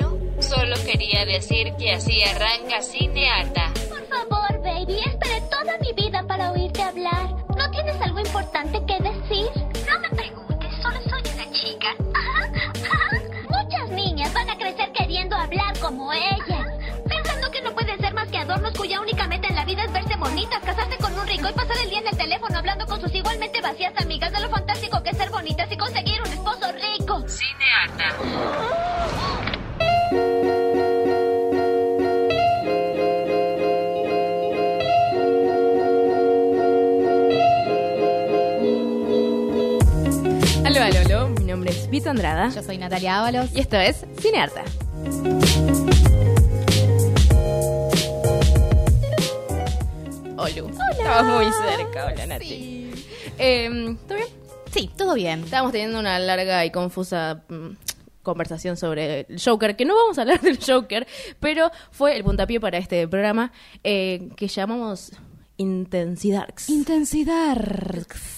¿no? Solo quería decir que así arranca Cineata. Por favor, baby, esperé toda mi vida para oírte hablar. ¿No tienes algo importante que decir? No me preguntes, solo soy una chica. Muchas niñas van a crecer queriendo hablar como ella. Adornos cuya única meta en la vida es verse bonitas, casarse con un rico y pasar el día en el teléfono hablando con sus igualmente vacías amigas de lo fantástico que es ser bonitas y conseguir un esposo rico. Cineata. Aló, aló, aló. Mi nombre es Vito Andrada. Yo soy Natalia Ábalos. Y esto es Cinearta. Olu. Estabas muy cerca. Hola, Nati. Sí. Eh, ¿Todo bien? Sí, todo bien. Estábamos teniendo una larga y confusa mm, conversación sobre el Joker, que no vamos a hablar del Joker, pero fue el puntapié para este programa eh, que llamamos Intensidad. Intensidad.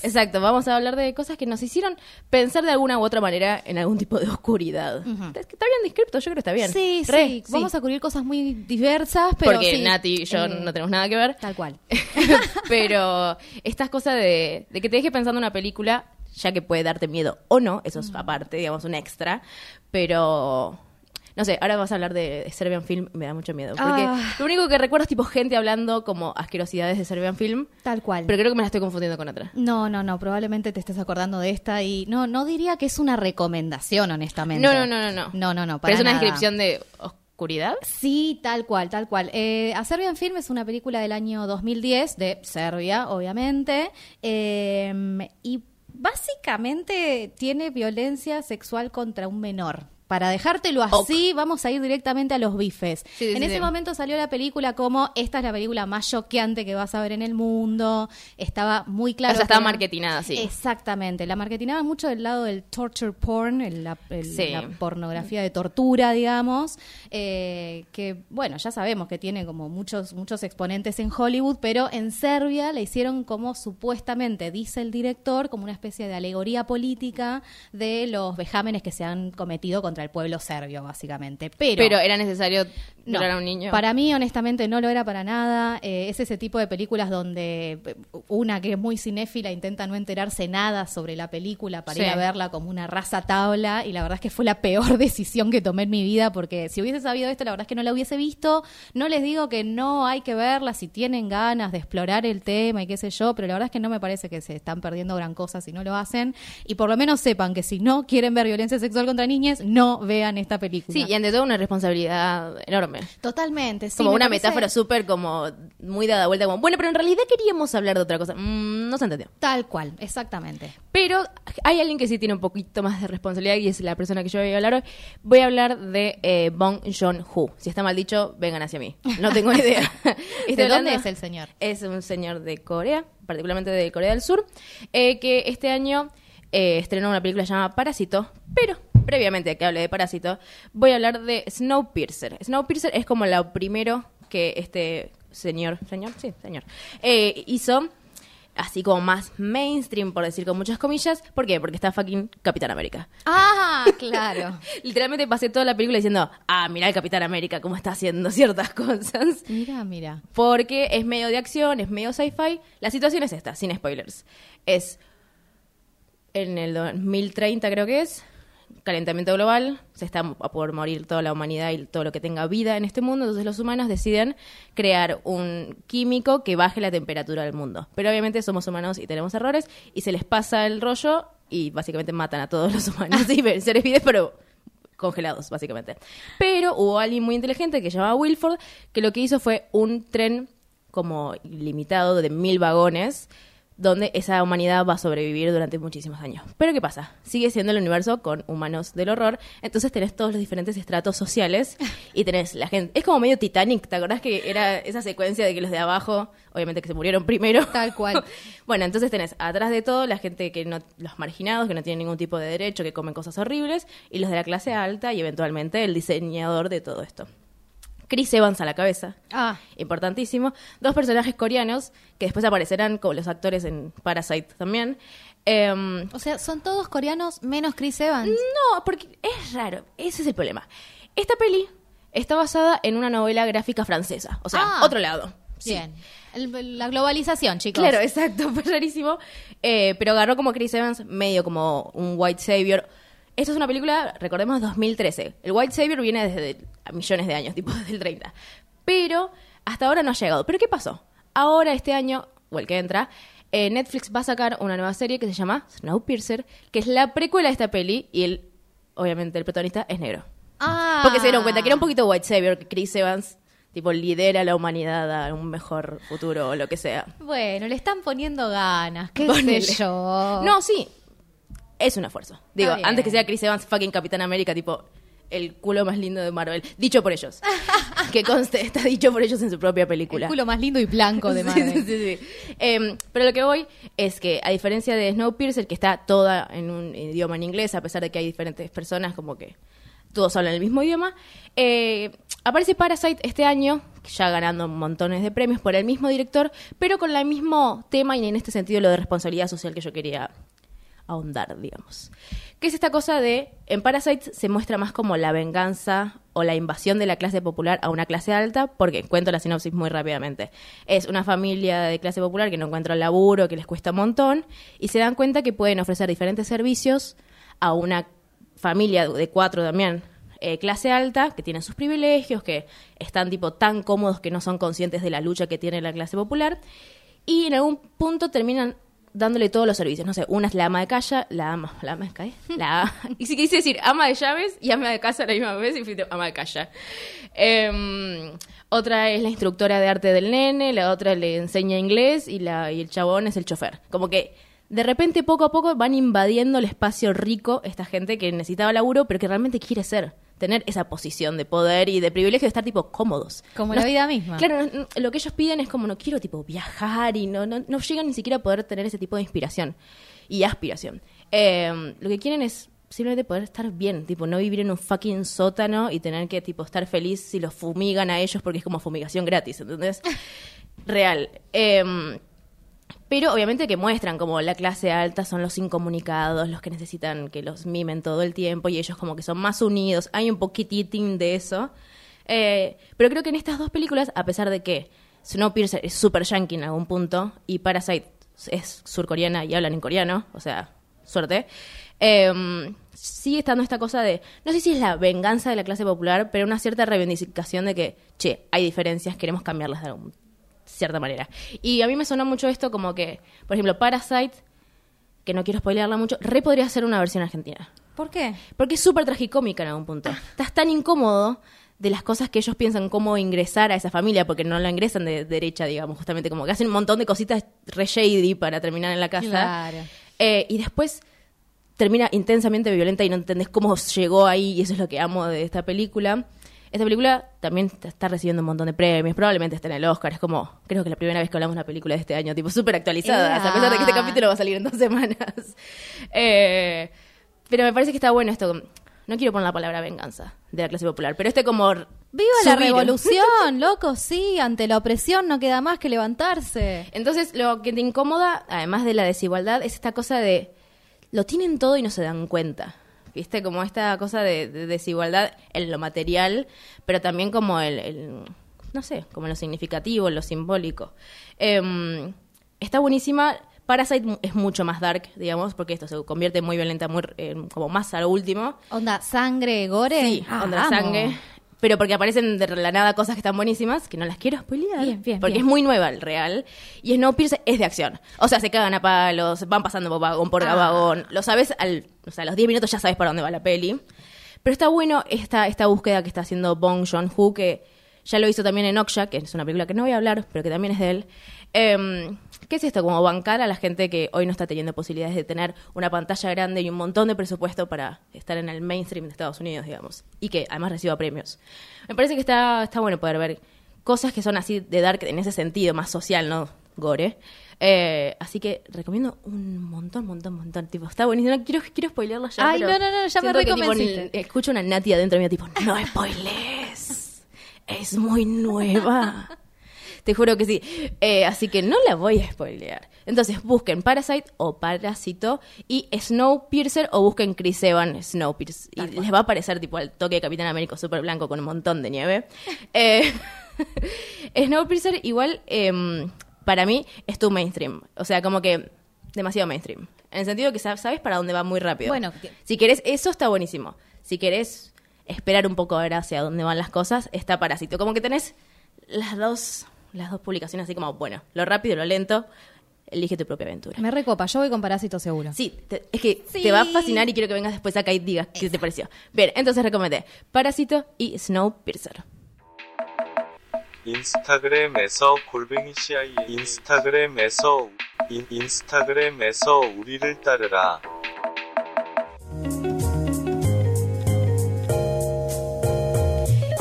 Exacto, vamos a hablar de cosas que nos hicieron pensar de alguna u otra manera en algún tipo de oscuridad. Está bien descrito, yo creo que está bien. Sí, Re, sí. Vamos a cubrir cosas muy diversas, pero Porque sí. Nati y yo Eh, no tenemos nada que ver. Tal cual. Pero estas cosas de, de que te deje pensando una película, ya que puede darte miedo o no, eso es aparte, digamos, un extra. Pero, no sé, ahora vas a hablar de, Serbian Film me da mucho miedo. Porque Ah. lo único que recuerdo es tipo gente hablando como asquerosidades de Serbian Film, Tal cual. pero creo que me la estoy confundiendo con otra. No, no, no, probablemente te estés acordando de esta y no, no diría que es una recomendación, honestamente. No, no, no, no, no. No, no, no, Pero es una nada. descripción de oscuridad. Sí, tal cual, tal cual. Eh, A Serbian Film es una película del año 2010, de Serbia, obviamente, eh, y básicamente tiene violencia sexual contra un menor. Para dejártelo así, vamos a ir directamente a los bifes. Sí, en sí, ese sí. momento salió la película como esta es la película más choqueante que vas a ver en el mundo. Estaba muy claro. o sea, que estaba era- marketinada, sí. Exactamente, la marketinaba mucho del lado del torture porn, el- la, el- la pornografía de tortura, digamos, eh, que bueno, ya sabemos que tiene como muchos muchos exponentes en Hollywood, pero en Serbia la hicieron como supuestamente dice el director como una especie de alegoría política de los vejámenes que se han cometido contra el pueblo serbio, básicamente. Pero era necesario no, violar a un niño. Para mí, honestamente, no lo era para nada. Eh, es ese tipo de películas donde eh, una que es muy cinéfila intenta no enterarse nada sobre la película para Sí. ir a verla como una raza tabla. Y la verdad es que fue la peor decisión que tomé en mi vida porque si hubiese sabido esto, la verdad es que no la hubiese visto. No les digo que no hay que verla si tienen ganas de explorar el tema y qué sé yo, pero la verdad es que no me parece que se están perdiendo gran cosa si no lo hacen. Y por lo menos sepan que si no quieren ver violencia sexual contra niñas, no vean esta película. Sí, y ante todo una responsabilidad enorme. Totalmente, sí. como me una parece- metáfora súper como muy dada vuelta como, bueno, pero en realidad queríamos hablar de otra cosa. Mm, no se entendió. Tal cual, exactamente. Pero hay alguien que sí tiene un poquito más de responsabilidad y es la persona que yo voy a hablar hoy. Voy a hablar de eh, Bong Joon-ho. Si está mal dicho, vengan hacia mí. No tengo idea. ¿De dónde es el señor? Es un señor de Corea, particularmente de Corea del Sur, eh, que este año eh, estrenó una película llamada Parásito, pero previamente que hable de Parásito, voy a hablar de Snowpiercer. Snowpiercer es como lo primero que este señor, señor, sí, señor, eh, hizo así como más mainstream, por decir con muchas comillas. ¿Por qué? Porque está fucking Capitán América. Ah, claro. Literalmente pasé toda la película diciendo, ah, mira el Capitán América cómo está haciendo ciertas cosas. mira, mira. Porque es medio de acción, es medio sci-fi. La situación es esta, sin spoilers. Es en el 2030 creo que es, calentamiento global, se está por morir toda la humanidad y todo lo que tenga vida en este mundo, entonces los humanos deciden crear un químico que baje la temperatura del mundo. Pero obviamente somos humanos y tenemos errores y se les pasa el rollo y básicamente matan a todos los humanos y seres pero congelados, básicamente. Pero hubo alguien muy inteligente que se llamaba Wilford, que lo que hizo fue un tren como limitado de mil vagones, donde esa humanidad va a sobrevivir durante muchísimos años. Pero ¿qué pasa? Sigue siendo el universo con humanos del horror, entonces tenés todos los diferentes estratos sociales y tenés la gente... Es como medio Titanic, ¿te acordás que era esa secuencia de que los de abajo, obviamente que se murieron primero? Tal cual. bueno, entonces tenés atrás de todo la gente que no... los marginados, que no tienen ningún tipo de derecho, que comen cosas horribles, y los de la clase alta y eventualmente el diseñador de todo esto. Chris Evans a la cabeza Ah, importantísimo. Dos personajes coreanos que después aparecerán como los actores en Parasite también. Em, o sea, son todos coreanos menos Chris Evans. no, porque es raro, ese es el problema. Esta peli está basada en una novela gráfica francesa, o sea, Ah. otro lado. Sí. Bien. El- la globalización, chicos. Claro, exacto, fue rarísimo. Eh, pero agarró como Chris Evans, medio como un White Savior. Esta es una película, recordemos, 2013. El White Savior viene desde millones de años, tipo desde el 30. Pero hasta ahora no ha llegado. ¿Pero qué pasó? Ahora, este año, o el que entra, eh, Netflix va a sacar una nueva serie que se llama Snowpiercer, que es la precuela de esta peli, y él, obviamente, el protagonista es negro. Ah. Porque se dieron cuenta que era un poquito White Savior, que Chris Evans, tipo, lidera a la humanidad a un mejor futuro o lo que sea. Bueno, le están poniendo ganas, qué Ponele. sé yo. No, sí. Es un esfuerzo. Digo, antes que sea Chris Evans, fucking Capitán América, tipo, el culo más lindo de Marvel. Dicho por ellos. que conste, está dicho por ellos en su propia película. El culo más lindo y blanco de Marvel. sí, sí, sí. Em, pero lo que voy es que, a diferencia de Snowpiercer, que está toda en un idioma en inglés, a pesar de que hay diferentes personas, como que todos hablan el mismo idioma, eh, aparece Parasite este año, ya ganando montones de premios por el mismo director, pero con el mismo tema y en este sentido lo de responsabilidad social que yo quería ahondar, digamos. Que es esta cosa de, en Parasite se muestra más como la venganza o la invasión de la clase popular a una clase alta, porque cuento la sinopsis muy rápidamente. Es una familia de clase popular que no encuentra laburo, que les cuesta un montón, y se dan cuenta que pueden ofrecer diferentes servicios a una familia de cuatro también, eh, clase alta, que tienen sus privilegios, que están tipo tan cómodos que no son conscientes de la lucha que tiene la clase popular, y en algún punto terminan dándole todos los servicios. No sé, una es la ama de casa, la ama, la ama de casa, la y si quise decir ama de llaves y ama de casa a la misma vez y fui ama de casa. Em, otra es la instructora de arte del nene, la otra le enseña inglés y, la, y el chabón es el chofer. Como que de repente poco a poco van invadiendo el espacio rico esta gente que necesitaba laburo pero que realmente quiere ser tener esa posición de poder y de privilegio de estar tipo cómodos. Como No la vida misma. Claro, no- lo que ellos piden es como no quiero tipo viajar y no, no, no llegan ni siquiera a poder tener ese tipo de inspiración y aspiración. Eh, lo que quieren es simplemente poder estar bien, tipo no vivir en un fucking sótano y tener que tipo estar feliz si los fumigan a ellos porque es como fumigación gratis, ¿entendés? Real. Eh, pero obviamente que muestran como la clase alta son los incomunicados, los que necesitan que los mimen todo el tiempo y ellos como que son más unidos. Hay un poquitín de eso. Eh, pero creo que en estas dos películas, a pesar de que Snowpiercer es super yankee en algún punto y Parasite es surcoreana y hablan en coreano, o sea, suerte, eh, sigue estando esta cosa de, no sé si es la venganza de la clase popular, pero una cierta reivindicación de que, che, hay diferencias, queremos cambiarlas de algún cierta manera. Y a mí me sonó mucho esto como que, por ejemplo, Parasite, que no quiero spoilearla mucho, re podría ser una versión argentina. ¿Por qué? Porque es súper tragicómica en algún punto. Estás tan incómodo de las cosas que ellos piensan cómo ingresar a esa familia, porque no la ingresan de derecha, digamos, justamente, como que hacen un montón de cositas re shady para terminar en la casa. Claro. Eh, y después termina intensamente violenta y no entendés cómo llegó ahí, y eso es lo que amo de esta película. Esta película también está recibiendo un montón de premios, probablemente está en el Oscar, es como, creo que la primera vez que hablamos de una película de este año, tipo súper actualizada, a pesar de que este capítulo va a salir en dos semanas. Eh, pero me parece que está bueno esto, no quiero poner la palabra venganza de la clase popular, pero este como... ¡Viva la revolución, loco! Sí, ante la opresión no queda más que levantarse. Entonces, lo que te incomoda, además de la desigualdad, es esta cosa de lo tienen todo y no se dan cuenta. ¿Viste? Como esta cosa de, de desigualdad en lo material, pero también como el, el- no sé, como lo significativo, lo simbólico. Em, está buenísima. Parasite es mucho más dark, digamos, porque esto se convierte muy violenta, muy, eh, como más a lo último. Onda, sangre, gore. Sí, Ah, onda amo. sangre. Pero porque aparecen de la nada cosas que están buenísimas, que no las quiero spoilear. Bien, bien, porque bien. es muy nueva el real. Y Snowpiercer es de acción. O sea, se cagan a palos, van pasando por vagón por Ah. vagón. Lo sabes, al, o sea, a los 10 minutos ya sabes para dónde va la peli. Pero está bueno esta, esta búsqueda que está haciendo Bong Joon-ho, que ya lo hizo también en Okja, que es una película que no voy a hablar, pero que también es de él. Em, ¿Qué es esto? Como bancar a la gente que hoy no está teniendo posibilidades de tener una pantalla grande y un montón de presupuesto para estar en el mainstream de Estados Unidos, digamos. Y que además reciba premios. Me parece que está, está bueno poder ver cosas que son así de dark en ese sentido, más social, ¿no? Gore. Eh, así que recomiendo un montón, montón, montón. Tipo, está buenísimo. No quiero, quiero ya. Ay, pero no, no, no, ya me n- escucho una Nati adentro mío, tipo, no spoilees. Es muy nueva. Te juro que sí. Eh, así que no la voy a spoilear. Entonces busquen Parasite o Parásito y Snowpiercer o busquen Chris Evans Snowpiercer. Y les va a aparecer tipo el toque de Capitán América súper blanco con un montón de nieve. Eh, Snowpiercer igual em, para mí es tu mainstream. O sea, como que demasiado mainstream. En el sentido que sab- sabes para dónde va muy rápido. Bueno, si querés, eso está buenísimo. Si querés esperar un poco a ver hacia dónde van las cosas, está Parásito. Como que tenés las dos, las dos publicaciones así como, bueno, lo rápido y lo lento, elige tu propia aventura. Me recopa, yo voy con Parásito seguro. Sí, te- es que Sí. te va a fascinar y quiero que vengas después acá y digas qué te pareció. Bien, entonces recomendé Parásito y Snowpiercer. 인스타그램에서 골뱅이 CI 인스타그램에서 인, 인스타그램에서 우리를 따르라.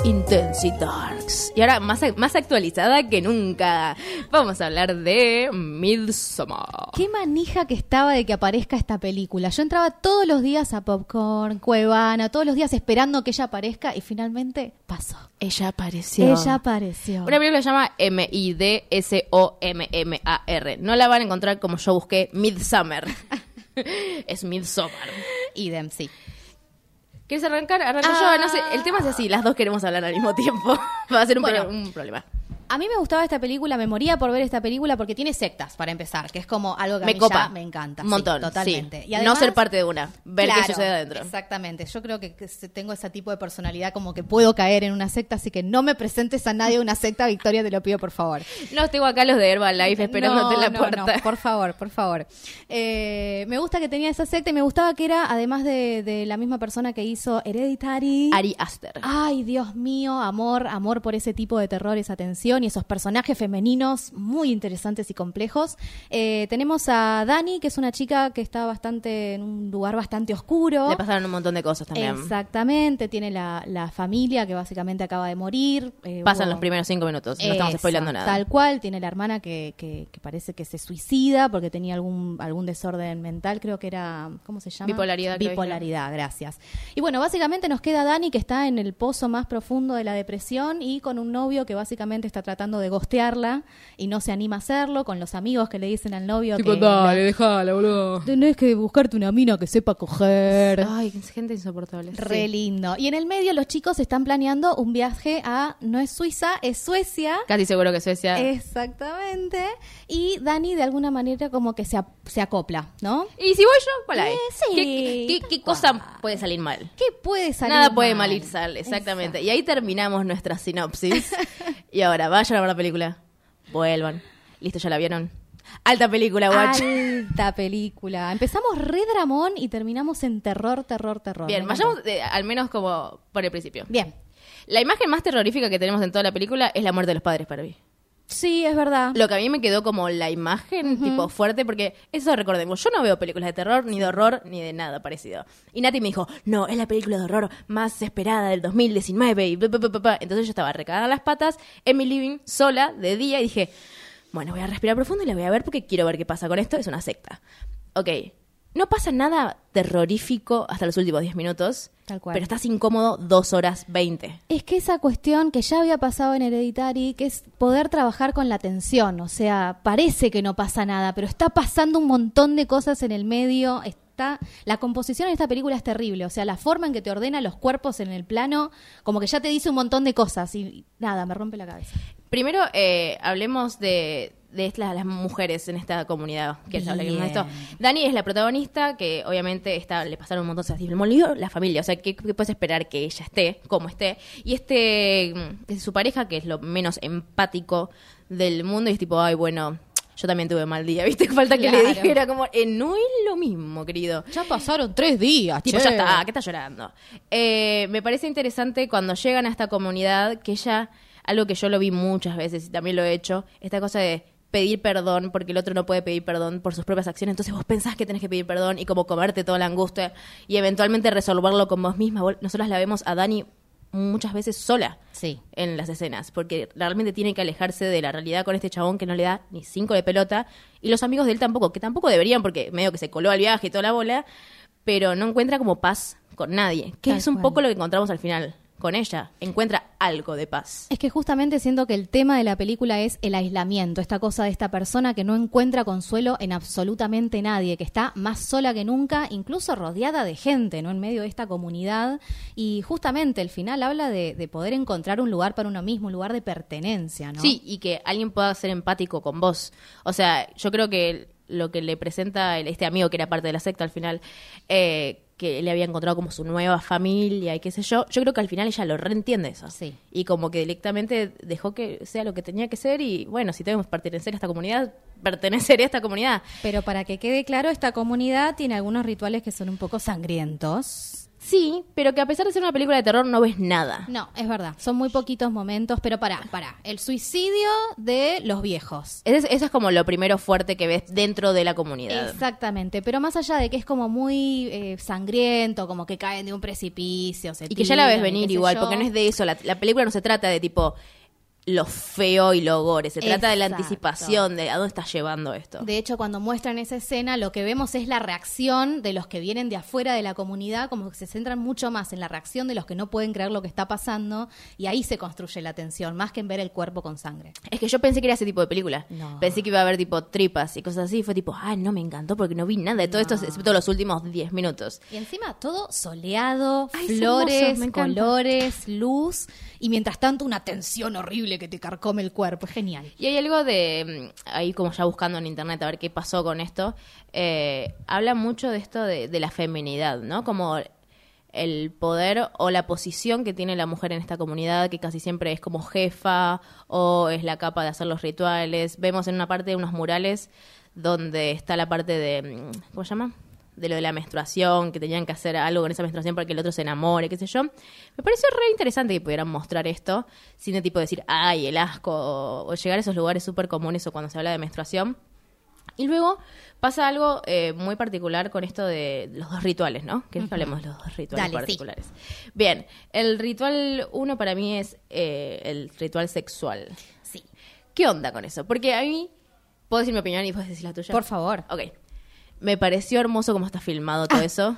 Intensity Darks. Y ahora más, más actualizada que nunca. Vamos a hablar de Midsommar. Qué manija que estaba de que aparezca esta película. Yo entraba todos los días a Popcorn, Cuevana, todos los días esperando que ella aparezca y finalmente pasó. Ella apareció. Ella apareció. Una película que se llama M-I-D-S-O-M-M-A-R. No la van a encontrar como yo busqué Midsummer. es Midsommar. Idem, sí. ¿Quieres arrancar? Arranco Ah. yo. No sé, el tema es así, las dos queremos hablar al mismo tiempo. Va a ser un, Bueno. pro- un problema. A mí me gustaba esta película, me moría por ver esta película porque tiene sectas, para empezar, que es como algo que a Me mí copa. ya me encanta. Un sí, montón. totalmente. sí. Y además- no ser parte de una. Ver Claro, qué sucede adentro. Exactamente. Yo creo que, tengo ese tipo de personalidad como que puedo caer en una secta, así que no me presentes a nadie a una secta, Victoria, te lo pido por favor. No tengo acá los de Herbalife esperándote en la No, no, puerta. no, por favor, por favor. Eh, me gusta que tenía esa secta y me gustaba que era, además de, de la misma persona que hizo Hereditary. Ari Aster. Ay, Dios mío, amor, amor por ese tipo de terror, esa tensión y esos personajes femeninos muy interesantes y complejos. Eh, tenemos a Dani, que es una chica que está bastante en un lugar bastante oscuro. Le pasaron un montón de cosas también. Exactamente, tiene la, la familia que básicamente acaba de morir. eh, Pasan hubo- los primeros cinco minutos. No estamos spoilando nada. Tal cual, tiene la hermana que, que, que parece que se suicida porque tenía algún, algún desorden mental, creo que era, ¿cómo se llama? Bipolaridad, Bipolaridad, gracias. Y bueno, básicamente nos queda Dani que está en el pozo más profundo de la depresión y con un novio que básicamente está tratando de gostearla y no se anima a hacerlo, con los amigos que le dicen al novio que déjala, boludo. tenés que buscarte una mina que sepa coger. Ay, gente insoportable. Re Sí. lindo. Y en el medio los chicos están planeando un viaje a, no es Suiza, es Suecia. Casi seguro que Suecia. Exactamente. Y Dani de alguna manera como que se, se acopla, ¿no? ¿Y si voy yo? ¿Cuál hay? Eh, sí. ¿Qué, qué- qué cosa puede salir mal? ¿Qué puede salir Nada puede mal? mal ir sal, exactamente. Y ahí terminamos nuestra sinopsis. y ahora, vayan a ver la película. Vuelvan. Listo, ya la vieron. Alta película, watch. Alta película. Empezamos re dramón y terminamos en terror, terror, terror. Bien, vayamos eh, al menos como por el principio. Bien. La imagen más terrorífica que tenemos en toda la película es la muerte de los padres para mí. Sí, es verdad. Lo que a mí me quedó como la imagen, tipo fuerte, porque eso recordemos, yo no veo películas de terror, ni de horror, ni de nada parecido. Y Nati me dijo, no, es la película de horror más esperada del 2019, y bla, bla, bla, bla, bla. Entonces yo estaba recagada las patas en mi living, sola, de día, y dije, bueno, voy a respirar profundo y la voy a ver porque quiero ver qué pasa con esto, es una secta. Ok, no pasa nada terrorífico hasta los últimos 10 minutos, Tal cual. pero estás incómodo 2 horas 20. Es que esa cuestión que ya había pasado en Hereditary, que es poder trabajar con la tensión, o sea, parece que no pasa nada, pero está pasando un montón de cosas en el medio, está la composición en esta película es terrible, o sea, la forma en que te ordena los cuerpos en el plano, como que ya te dice un montón de cosas y nada, me rompe la cabeza. Primero, eh, hablemos de, de estas, las mujeres en esta comunidad. ¿Quieres hablar de Bien. esto? Dani es la protagonista, que obviamente está, le pasaron un montón de cosas. La familia. O sea, ¿qué, qué puedes esperar que ella esté, como esté? Y este, mm, es su pareja, que es lo menos empático del mundo, y es tipo, ay, bueno, yo también tuve mal día, ¿viste? Falta que le dijera como, eh, no es lo mismo, querido. Ya pasaron tres días, Tipo, ya está, ¿qué está llorando? Eh, me parece interesante cuando llegan a esta comunidad que ella, algo que yo lo vi muchas veces y también lo he hecho, esta cosa de pedir perdón porque el otro no puede pedir perdón por sus propias acciones, entonces vos pensás que tenés que pedir perdón y como comerte toda la angustia y eventualmente resolverlo con vos misma. Nosotros la vemos a Dani muchas veces sola Sí. en las escenas, porque realmente tiene que alejarse de la realidad con este chabón que no le da ni cinco de pelota, y los amigos de él tampoco, que tampoco deberían, porque medio que se coló al viaje y toda la bola, pero no encuentra como paz con nadie, que Tal es un cual. poco lo que encontramos al final, con ella, encuentra algo de paz. Es que justamente siento que el tema de la película es el aislamiento, esta cosa de esta persona que no encuentra consuelo en absolutamente nadie, que está más sola que nunca, incluso rodeada de gente, ¿no? En medio de esta comunidad. Y justamente el final habla de, de poder encontrar un lugar para uno mismo, un lugar de pertenencia, ¿no? Sí, y que alguien pueda ser empático con vos. O sea, yo creo que lo que le presenta este amigo que era parte de la secta al final, eh, que le había encontrado como su nueva familia y qué sé yo, yo creo que al final ella lo reentiende eso. Sí. Y como que directamente dejó que sea lo que tenía que ser y bueno, si tenemos que pertenecer a esta comunidad, perteneceré a esta comunidad. Pero para que quede claro, esta comunidad tiene algunos rituales que son un poco sangrientos. Sí, pero que a pesar de ser una película de terror no ves nada. No, es verdad, son muy poquitos momentos, pero para, para, el suicidio de los viejos. Eso es, eso es como lo primero fuerte que ves dentro de la comunidad. Exactamente, pero más allá de que es como muy eh, sangriento, como que caen de un precipicio, se Y que ya la ves venir igual, porque no es de eso. La, la película no se trata de tipo lo feo y lo gore, se trata de la anticipación de a dónde estás llevando esto. De hecho, cuando muestran esa escena, lo que vemos es la reacción de los que vienen de afuera de la comunidad, como que se centran mucho más en la reacción de los que no pueden creer lo que está pasando, y ahí se construye la tensión, más que en ver el cuerpo con sangre. Es que yo pensé que era ese tipo de película. No. Pensé que iba a haber tipo tripas y cosas así. Y fue tipo, ah, no me encantó porque no vi nada de todo esto, excepto los últimos 10 minutos. Y encima todo soleado, Ay, flores, hermoso, colores, luz, y mientras tanto una tensión horrible que te carcome el cuerpo. Es genial. Y hay algo de, mm, ahí como ya buscando en internet a ver qué pasó con esto, eh, habla mucho de esto de, de la feminidad, ¿no? Como el poder o la posición que tiene la mujer en esta comunidad, que casi siempre es como jefa o es la capa de hacer los rituales. Vemos en una parte unos murales donde está la parte de, mm, ¿cómo se llama? De lo de la menstruación, que tenían que hacer algo con esa menstruación para que el otro se enamore, qué sé yo. Me pareció re interesante que pudieran mostrar esto, sin de tipo decir, ay, el asco, o, o llegar a esos lugares súper comunes o cuando se habla de menstruación. Y luego pasa algo eh, muy particular con esto de los dos rituales, ¿no? ¿Querés que hablemos de los dos rituales Dale, sí. particulares? Bien, el ritual uno para mí es eh, el ritual sexual. Sí. ¿Qué onda con eso? Porque a mí, ¿puedo decir mi opinión y puedes decir la tuya? Por favor. Ok. Me pareció hermoso cómo está filmado Ah. todo eso.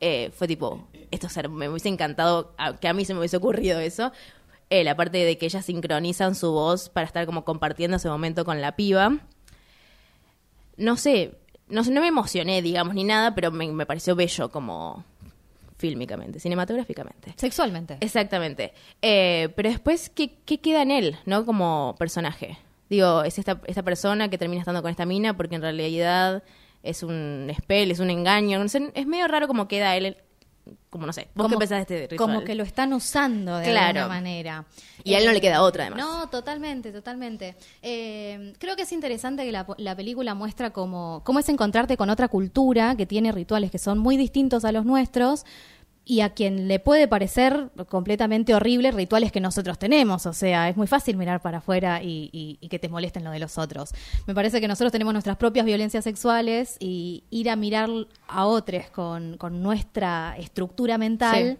Eh, fue tipo, esto me hubiese encantado que a mí se me hubiese ocurrido eso. Eh, la parte de que ellas sincronizan su voz para estar como compartiendo ese momento con la piba. No sé, no no me emocioné, digamos, ni nada, pero me, me pareció bello como fílmicamente, cinematográficamente. Sexualmente. Exactamente. Eh, pero después, ¿qué, ¿qué queda en él, no? Como personaje. Digo, es esta, esta persona que termina estando con esta mina porque en realidad es un spell, es un engaño. No sé, es medio raro como queda él, como no sé. ¿Vos qué pensás de este ritual? Como que lo están usando de Claro. alguna manera. Y a él no le queda otra, además. No, totalmente, totalmente. Eh, creo que es interesante que la, la película muestra cómo, cómo es encontrarte con otra cultura que tiene rituales que son muy distintos a los nuestros y a quien le puede parecer completamente horrible rituales que nosotros tenemos. O sea, es muy fácil mirar para afuera y, y- y que te molesten lo de los otros. Me parece que nosotros tenemos nuestras propias violencias sexuales y ir a mirar a otros con, con nuestra estructura mental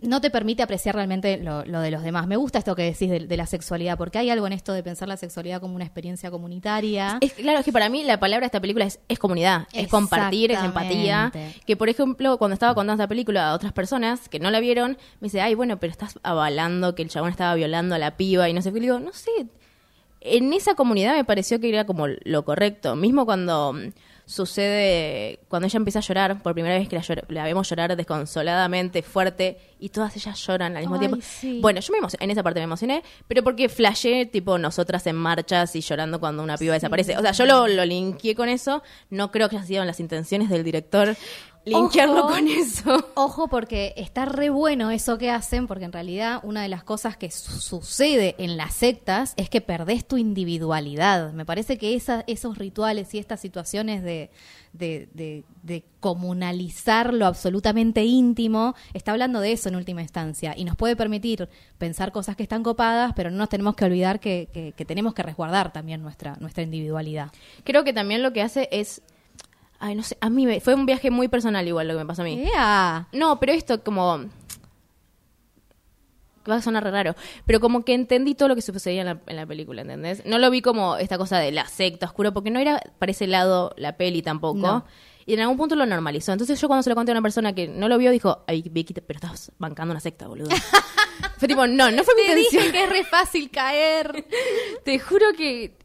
no te permite apreciar realmente lo, lo de los demás. Me gusta esto que decís de, de la sexualidad, porque hay algo en esto de pensar la sexualidad como una experiencia comunitaria. Es, claro, es que para mí la palabra de esta película es, es comunidad, es compartir, es empatía. Que, por ejemplo, cuando estaba contando esta película a otras personas que no la vieron, me dice, ay, bueno, pero estás avalando que el chabón estaba violando a la piba y no sé qué. Y le digo, no sé, en esa comunidad me pareció que era como lo correcto. Mismo cuando sucede, cuando ella empieza a llorar, por primera vez que la, llor- la vemos llorar desconsoladamente, fuerte, y todas ellas lloran al mismo Ay, tiempo. sí. Bueno, yo me emo- en esa parte me emocioné, pero porque flashé, tipo, nosotras en marchas y llorando cuando una piba desaparece. O sea, yo lo, lo linkeé con eso. No creo que haya sido las intenciones del director linkearlo Ojo. con eso. Ojo, porque está re bueno eso que hacen, porque en realidad una de las cosas que su- sucede en las sectas es que perdés tu individualidad. Me parece que esa- esos rituales y estas situaciones de, de, de- de comunalizar lo absolutamente íntimo, está hablando de eso en última instancia y nos puede permitir pensar cosas que están copadas, pero no nos tenemos que olvidar que, que- que tenemos que resguardar también nuestra, nuestra individualidad. Creo que también lo que hace es. Ay, no sé, a mí me- fue un viaje muy personal igual lo que me pasó a mí. ¡Ea! No, pero esto como. va a sonar raro, pero como que entendí todo lo que sucedía en la, en la película, ¿entendés? No lo vi como esta cosa de la secta oscuro, porque no era para ese lado la peli tampoco. No. Y en algún punto lo normalizó. Entonces yo cuando se lo conté a una persona que no lo vio, dijo, ay, Vicky, pero estás bancando una secta, boludo. fue tipo, no, no fue mi Te intención. dije que es re fácil caer. Te juro que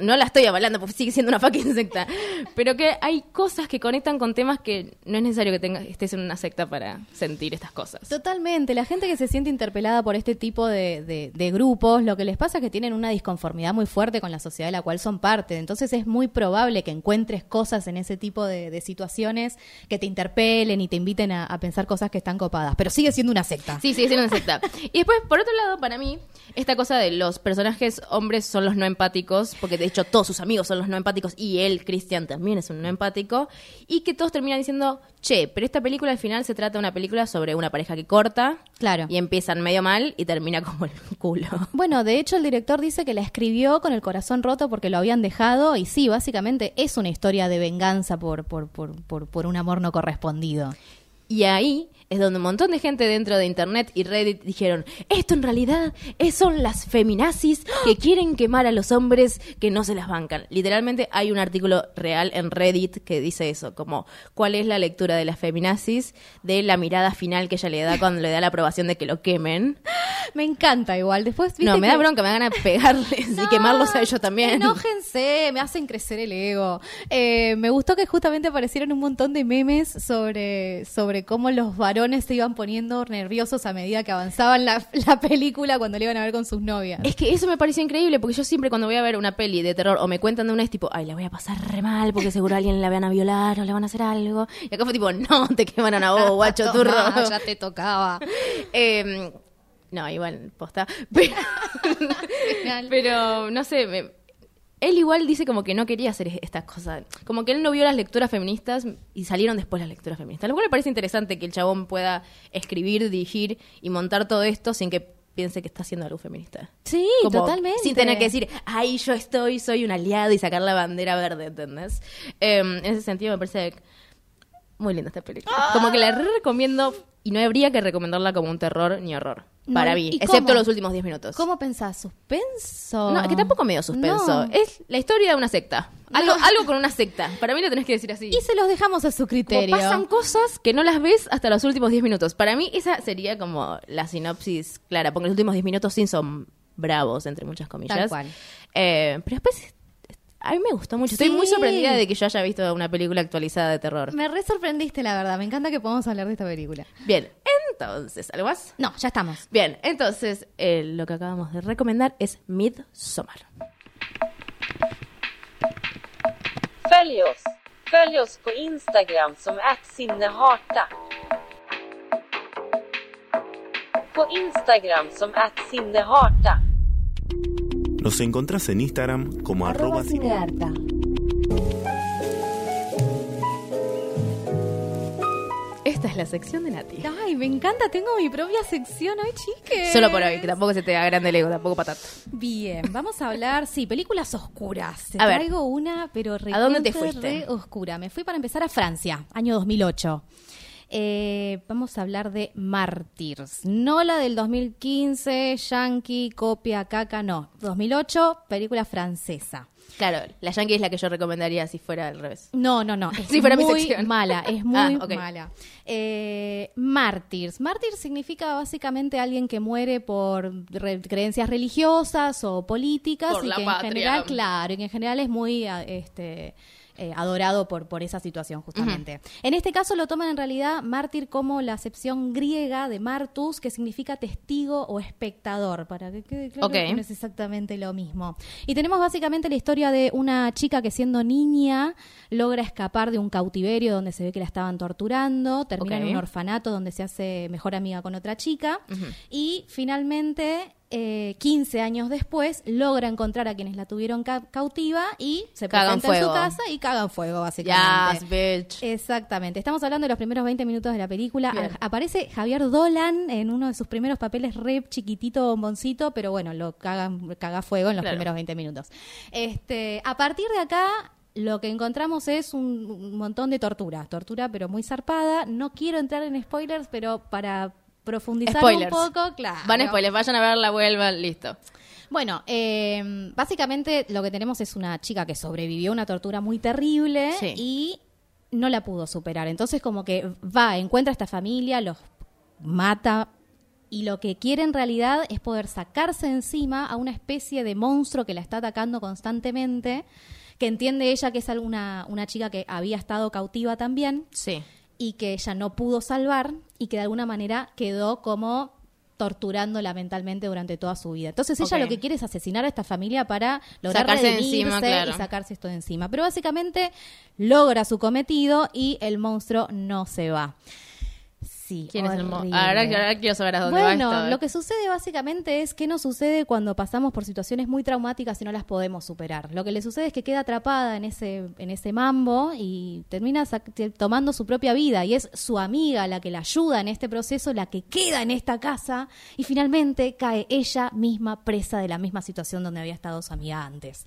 no la estoy avalando porque sigue siendo una fucking secta. Pero que hay cosas que conectan con temas que no es necesario que tengas, estés en una secta para sentir estas cosas. Totalmente. La gente que se siente interpelada por este tipo de, de- de grupos, lo que les pasa es que tienen una disconformidad muy fuerte con la sociedad de la cual son parte. Entonces es muy probable que encuentres cosas en ese tipo de, de situaciones que te interpelen y te inviten a, a pensar cosas que están copadas. Pero sigue siendo una secta. Sí, sigue siendo una secta. Y después, por otro lado, para mí, esta cosa de los personajes hombres son los no empáticos, porque de hecho todos sus amigos son los no empáticos y él, Christian, también es un no empático, y que todos terminan diciendo, che, pero esta película al final se trata de una película sobre una pareja que corta Claro. y empiezan medio mal y termina como el culo. Bueno, de hecho el director dice que la escribió con el corazón roto porque lo habían dejado y sí, básicamente es una historia de venganza por, por, por, por, por un amor no correspondido. Y ahí es donde un montón de gente dentro de internet y Reddit dijeron, esto en realidad es- son las feminazis que quieren quemar a los hombres que no se las bancan. Literalmente hay un artículo real en Reddit que dice eso, como cuál es la lectura de las feminazis, de la mirada final que ella le da cuando le da la aprobación de que lo quemen. Me encanta igual. Después, ¿viste No, me que- da bronca, me da ganas de pegarles y quemarlos a ellos también. Enójense, me hacen crecer el ego. Eh, me gustó que justamente aparecieron un montón de memes sobre, sobre cómo los varones se iban poniendo nerviosos a medida que avanzaban la, la película cuando le iban a ver con sus novias. Es que eso me pareció increíble porque yo siempre cuando voy a ver una peli de terror o me cuentan de una es tipo, ay, la voy a pasar re mal porque seguro a alguien la van a violar o le van a hacer algo. Y acá fue tipo, no, te quemaron a vos, guacho turro. Ya te tocaba. Eh, no, igual, posta. Pero, pero no sé, me- él igual dice como que no quería hacer estas cosas. Como que él no vio las lecturas feministas y salieron después las lecturas feministas. Lo cual me parece interesante que el chabón pueda escribir, dirigir y montar todo esto sin que piense que está haciendo algo feminista. Sí, Como totalmente. Sin tener que decir, ay, yo estoy, soy un aliado y sacar la bandera verde, ¿entendés? Eh, en ese sentido me parece muy linda esta película. Como que la re recomiendo y no habría que recomendarla como un terror ni horror. No, para ¿y- mí, excepto cómo? los últimos 10 minutos. ¿Cómo pensás? ¿Suspenso? No, que tampoco medio suspenso. No. Es la historia de una secta. Algo, algo con una secta. Para mí lo tenés que decir así. Y se los dejamos a su Como criterio. pasan cosas que no las ves hasta los últimos 10 minutos. Para mí esa sería como la sinopsis clara, porque los últimos 10 minutos sí son bravos, entre muchas comillas. Tal cual. Eh, pero después, a mí me gustó mucho. Estoy muy sorprendida de que yo haya visto una película actualizada de terror. Me re sorprendiste, la verdad. Me encanta que podamos hablar de esta película. Bien, entonces, ¿algo más? No, ya estamos. Bien, entonces eh, lo que acabamos de recomendar es Midsommar. Följ oss! Följ oss på Instagram som @sinneharta. På Instagram som @sinneharta. Nos encontrás en Instagram como arroba cinearta. Esta es la sección de Nati. Ay, me encanta. Tengo mi propia sección hoy, chiques. Solo por hoy, que tampoco se te agrande el ego, tampoco para tanto. Bien, vamos a hablar, sí, películas oscuras. Te A ver. traigo una, pero ¿A dónde te fuiste? re oscura. Me fui para empezar a Francia, año 2008. Eh, vamos a hablar de Mártires. No la del 2015, Yankee, copia, caca, no. 2008, película francesa. Claro, la Yankee es la que yo recomendaría si fuera al revés. No, no, no. Es Si fuera mi muy sección. mala, es muy Ah, ok. mala. Eh, mártires. Mártir significa básicamente alguien que muere por re- creencias religiosas o políticas Por y la que en patria. general, claro, y que en general es muy a- este eh, adorado por, por esa situación justamente. En este caso lo toman en realidad mártir como la acepción griega de martus, que significa testigo o espectador, para que quede claro que no es exactamente lo mismo. Y tenemos básicamente la historia de una chica que siendo niña logra escapar de un cautiverio donde se ve que la estaban torturando, termina en un orfanato donde se hace mejor amiga con otra chica y finalmente... eh, 15 años después logra encontrar a quienes la tuvieron ca- cautiva y se Cagan presenta en su fuego. casa y cagan fuego básicamente. Yes, bitch. Exactamente. Estamos hablando de los primeros 20 minutos de la película. Bien. Aparece Javier Dolan en uno de sus primeros papeles re chiquitito, bomboncito, pero bueno, lo cagan, caga fuego en los Claro. primeros 20 minutos. Este, a partir de acá, lo que encontramos es un, un montón de tortura. Tortura, pero muy zarpada. No quiero entrar en spoilers, pero para profundizar Spoilers. un poco, claro. Van spoilers, vayan a verla, vuelvan, listo. Bueno, eh, básicamente lo que tenemos es una chica que sobrevivió a una tortura muy terrible Sí. y no la pudo superar. Entonces como que va, encuentra a esta familia, los mata y lo que quiere en realidad es poder sacarse encima a una especie de monstruo que la está atacando constantemente, que entiende ella que es alguna, una chica que había estado cautiva también Sí. y que ella no pudo salvar y que de alguna manera quedó como torturándola mentalmente durante toda su vida. Entonces ella lo que quiere es asesinar a esta familia para lograr Sacarse de redimirse encima, claro. y sacarse esto de encima. Pero básicamente logra su cometido y el monstruo no se va. Sí, ¿Quién es el mo- horrible. Ahora, ahora quiero saber a dónde Bueno, va esto. lo que sucede básicamente es que no sucede cuando pasamos por situaciones muy traumáticas y no las podemos superar. Lo que le sucede es que queda atrapada en ese, en ese mambo y termina tomando su propia vida y es su amiga la que la ayuda en este proceso, la que queda en esta casa y finalmente cae ella misma presa de la misma situación donde había estado su amiga antes.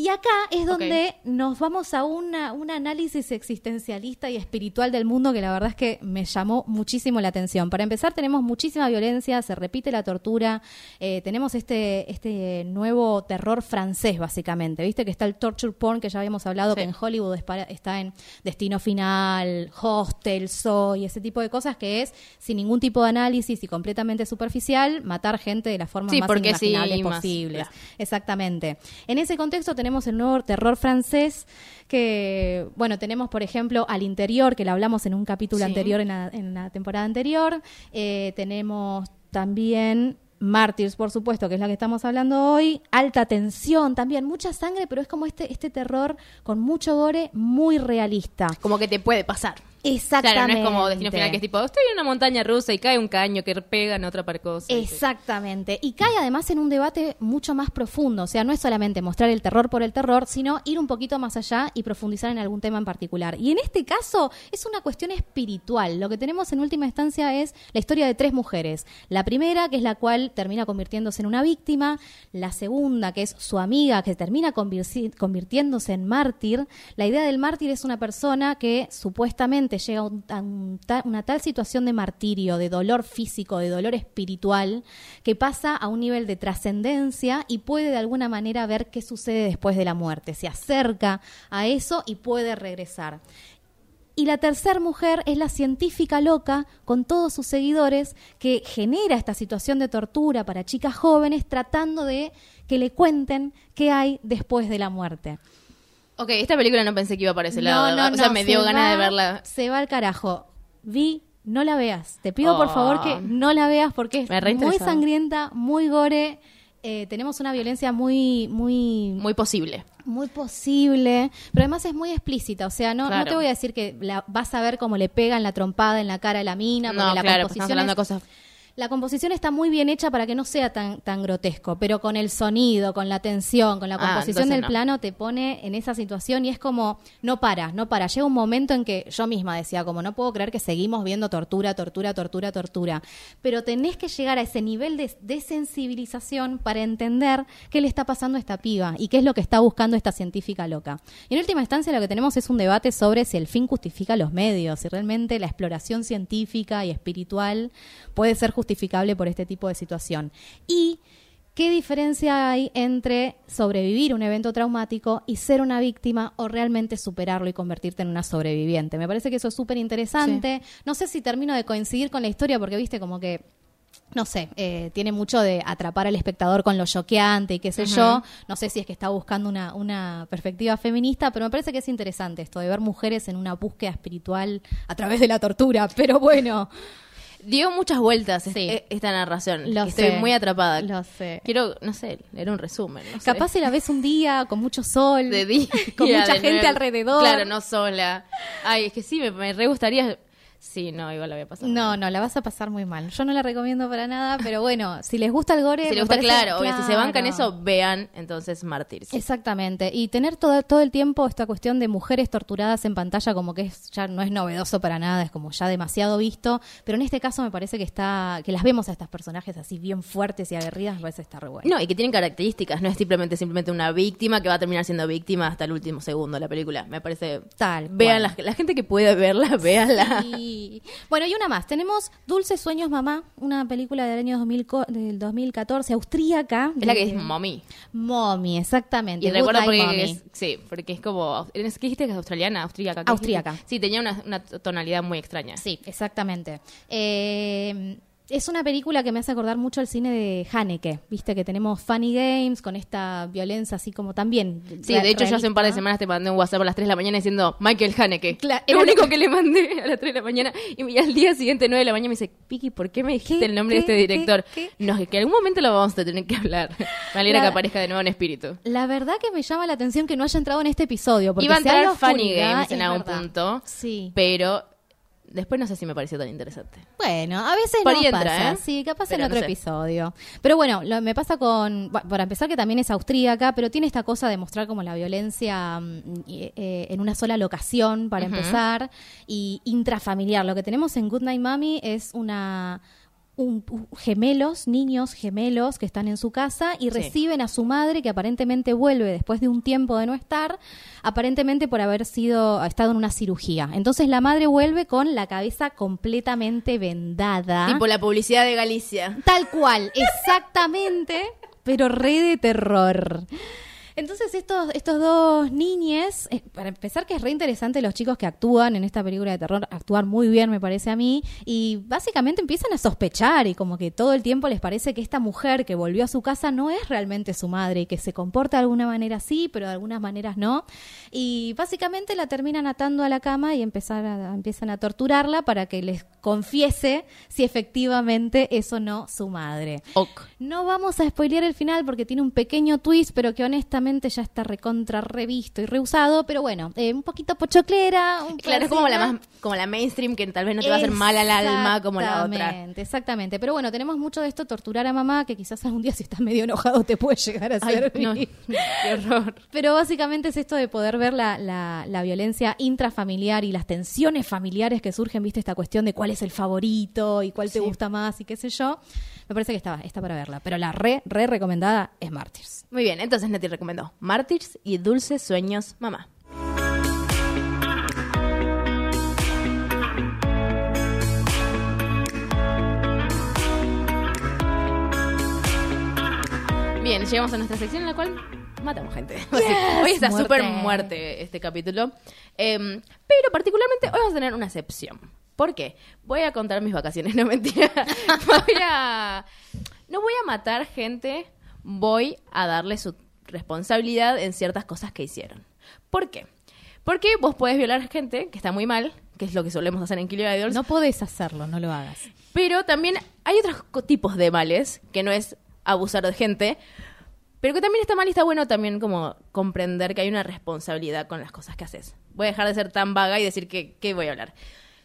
Y acá es donde nos vamos a una, un análisis existencialista y espiritual del mundo que la verdad es que me llamó muchísimo la atención. Para empezar, tenemos muchísima violencia, se repite la tortura, eh, tenemos este, este nuevo terror francés, básicamente. Viste que está el torture porn, que ya habíamos hablado, que en Hollywood está en Destino Final, Hostel, Soy, ese tipo de cosas que es sin ningún tipo de análisis y completamente superficial, matar gente de las formas Sí, más sí, inimaginables más, posibles. claro. Exactamente. En ese contexto tenemos el nuevo terror francés que, bueno, tenemos por ejemplo al interior, que lo hablamos en un capítulo Sí. anterior, en la, en la temporada anterior. Eh, tenemos también... Mártires, por supuesto, que es la que estamos hablando hoy. Alta tensión también, mucha sangre, pero es como este, este terror con mucho gore, muy realista. Como que te puede pasar. Exactamente. Claro, no es como destino final que es tipo, estoy en una montaña rusa y cae un caño que pega en otra par cosa. Exactamente. Y cae además en un debate mucho más profundo. O sea, no es solamente mostrar el terror por el terror, sino ir un poquito más allá y profundizar en algún tema en particular. Y en este caso es una cuestión espiritual. Lo que tenemos en última instancia es la historia de tres mujeres. La primera, que es la cual termina convirtiéndose en una víctima. La segunda, que es su amiga, que termina convirtiéndose en mártir. La idea del mártir es una persona que supuestamente llega a, una tal situación de martirio, de dolor físico, de dolor espiritual, que pasa a un nivel de trascendencia y puede de alguna manera ver qué sucede después de la muerte. Se acerca a eso y puede regresar. Y la tercera mujer es la científica loca con todos sus seguidores que genera esta situación de tortura para chicas jóvenes tratando de que le cuenten qué hay después de la muerte. Ok, esta película no pensé que iba para ese lado. o sea, me se dio ganas de verla. Se va al carajo. Vi, no la veas. Te pido por Oh. favor que no la veas porque es muy sangrienta, muy gore. Eh, tenemos una violencia muy, muy, Muy posible. muy posible, pero además es muy explícita. O sea, no, no Claro. te voy a decir que la, vas a ver cómo le pegan la trompada en la cara de la mina, porque No, la claro, pues estamos composición hablando de es- cosas. La composición está muy bien hecha para que no sea tan, tan grotesco, pero con el sonido, con la tensión, con la Ah, composición del no. plano te pone en esa situación y es como, no para, no para. Llega un momento en que yo misma decía, como no puedo creer que seguimos viendo tortura, tortura, tortura, tortura. Pero tenés que llegar a ese nivel de, de sensibilización para entender qué le está pasando a esta piba y qué es lo que está buscando esta científica loca. Y en última instancia lo que tenemos es un debate sobre si el fin justifica los medios, si realmente la exploración científica y espiritual puede ser justificable por este tipo de situación. Y ¿Qué diferencia hay entre sobrevivir un evento traumático y ser una víctima o realmente superarlo y convertirte en una sobreviviente? Me parece que eso es súper interesante. No sé si termino de coincidir con la historia porque, viste, como que no sé, eh, tiene mucho de atrapar al espectador con lo choqueante y qué sé yo. No sé si es que está buscando una, una perspectiva feminista, pero me parece que es interesante esto de ver mujeres en una búsqueda espiritual a través de la tortura. Pero bueno, Dio muchas vueltas Sí. este- esta narración. Lo Estoy sé, muy atrapada. lo sé. Quiero, no sé, leer un resumen. no sé. capaz si la ves un día con mucho sol, de día. con mucha de gente nuevo. alrededor. Claro, no sola. Ay, es que sí, me, me re gustaría. Sí, no, igual la voy a pasar. No, no, la vas a pasar muy mal. Yo no la recomiendo para nada, pero bueno, si les gusta el gore... Si les gusta, parece- claro, obvio, si se bancan claro. eso, vean entonces Mártires. Exactamente. Y tener todo, todo el tiempo esta cuestión de mujeres torturadas en pantalla como que es, ya no es novedoso para nada, es como ya demasiado visto. Pero en este caso me parece que está, que las vemos a estas personajes así bien fuertes y aguerridas, me parece está re bueno. No, y que tienen características, no es simplemente simplemente una víctima que va a terminar siendo víctima hasta el último segundo de la película. Me parece. Tal Vean la, la gente que puede verla, véanla. Y. Bueno, y una más. Tenemos Dulces Sueños Mamá, una película del año 2000 co- del 2014, austríaca. Es la que de- es mommy. Mommy, exactamente. Y Good recuerdo porque es, sí, porque es como ¿qué dijiste que es australiana, austríaca? ¿Qué Austríaca. Sí, tenía una, una tonalidad muy extraña. Sí, exactamente. Eh, es una película que me hace acordar mucho al cine de Haneke. Viste que tenemos Funny Games con esta violencia así como también. Sí, de hecho yo hace un par de semanas te mandé un WhatsApp a las 3 de la mañana diciendo Michael Haneke. Cla- Lo era único que le mandé a las 3 de la mañana y, al día siguiente, 9 de la mañana, me dice, Piki, ¿por qué me dijiste ¿Qué? el nombre de este director? ¿Qué? No, es que en algún momento lo vamos a tener que hablar. Me alegra La- que aparezca de nuevo en espíritu. La verdad que me llama la atención que no haya entrado en este episodio. Porque Iba a entrar Funny oscuridad, Games en algún punto, Sí. pero después no sé si me pareció tan interesante. Bueno, a veces Por no entra, pasa. ¿eh? Sí, capaz Pero en otro no sé. episodio. Pero bueno, lo, me pasa con. bueno, para empezar, que también es austríaca, pero tiene esta cosa de mostrar como la violencia mm, eh, en una sola locación, para empezar, y intrafamiliar. Lo que tenemos en Good Night Mommy es una. Un- gemelos, niños gemelos que están en su casa y Sí. reciben a su madre que aparentemente vuelve después de un tiempo de no estar, aparentemente por haber sido estado en una cirugía. Entonces la madre vuelve con la cabeza completamente vendada. Tipo la publicidad de Galicia. Tal cual, exactamente, pero re de terror. Entonces estos, estos dos niñes, eh, para empezar que es re interesante los chicos que actúan en esta película de terror, actúan muy bien me parece a mí, y básicamente empiezan a sospechar y como que todo el tiempo les parece que esta mujer que volvió a su casa no es realmente su madre y que se comporta de alguna manera sí, pero de algunas maneras no, y básicamente la terminan atando a la cama y empezar a- empiezan a torturarla para que les confiese si efectivamente es o no su madre. Ok. No vamos a spoilear el final porque tiene un pequeño twist, pero que honestamente ya está recontra revisto y reusado. Pero bueno, eh, un poquito pochoclera. Un Claro, es como la más como la mainstream que tal vez no te va a hacer mal al alma como la otra. Exactamente, Exactamente, pero bueno, tenemos mucho de esto, torturar a mamá, que quizás algún día si estás medio enojado te puede llegar a hacer. no, qué horror. Pero básicamente es esto de poder ver la, la, la violencia intrafamiliar y las tensiones familiares que surgen, viste, esta cuestión de cuál es el favorito y cuál te gusta más y qué sé yo. Me parece que está, está para verla. Pero la re, re recomendada es Martyrs. Muy bien, entonces Nati recomendó Mártires y Dulces Sueños Mamá. Bien, llegamos a nuestra sección en la cual matamos gente. hoy está súper muerte este capítulo. Em, pero particularmente hoy vamos a tener una excepción. ¿Por qué? Voy a contar mis vacaciones, no mentira. Voy a... No voy a matar gente, voy a darle su responsabilidad en ciertas cosas que hicieron. ¿Por qué? Porque vos podés violar gente, que está muy mal, que es lo que solemos hacer en Killer Idols, No podés hacerlo, no lo hagas. pero también hay otros tipos de males, que no es abusar de gente, pero que también está mal y está bueno también como comprender que hay una responsabilidad con las cosas que haces. Voy a dejar de ser tan vaga y decir que, que voy a hablar.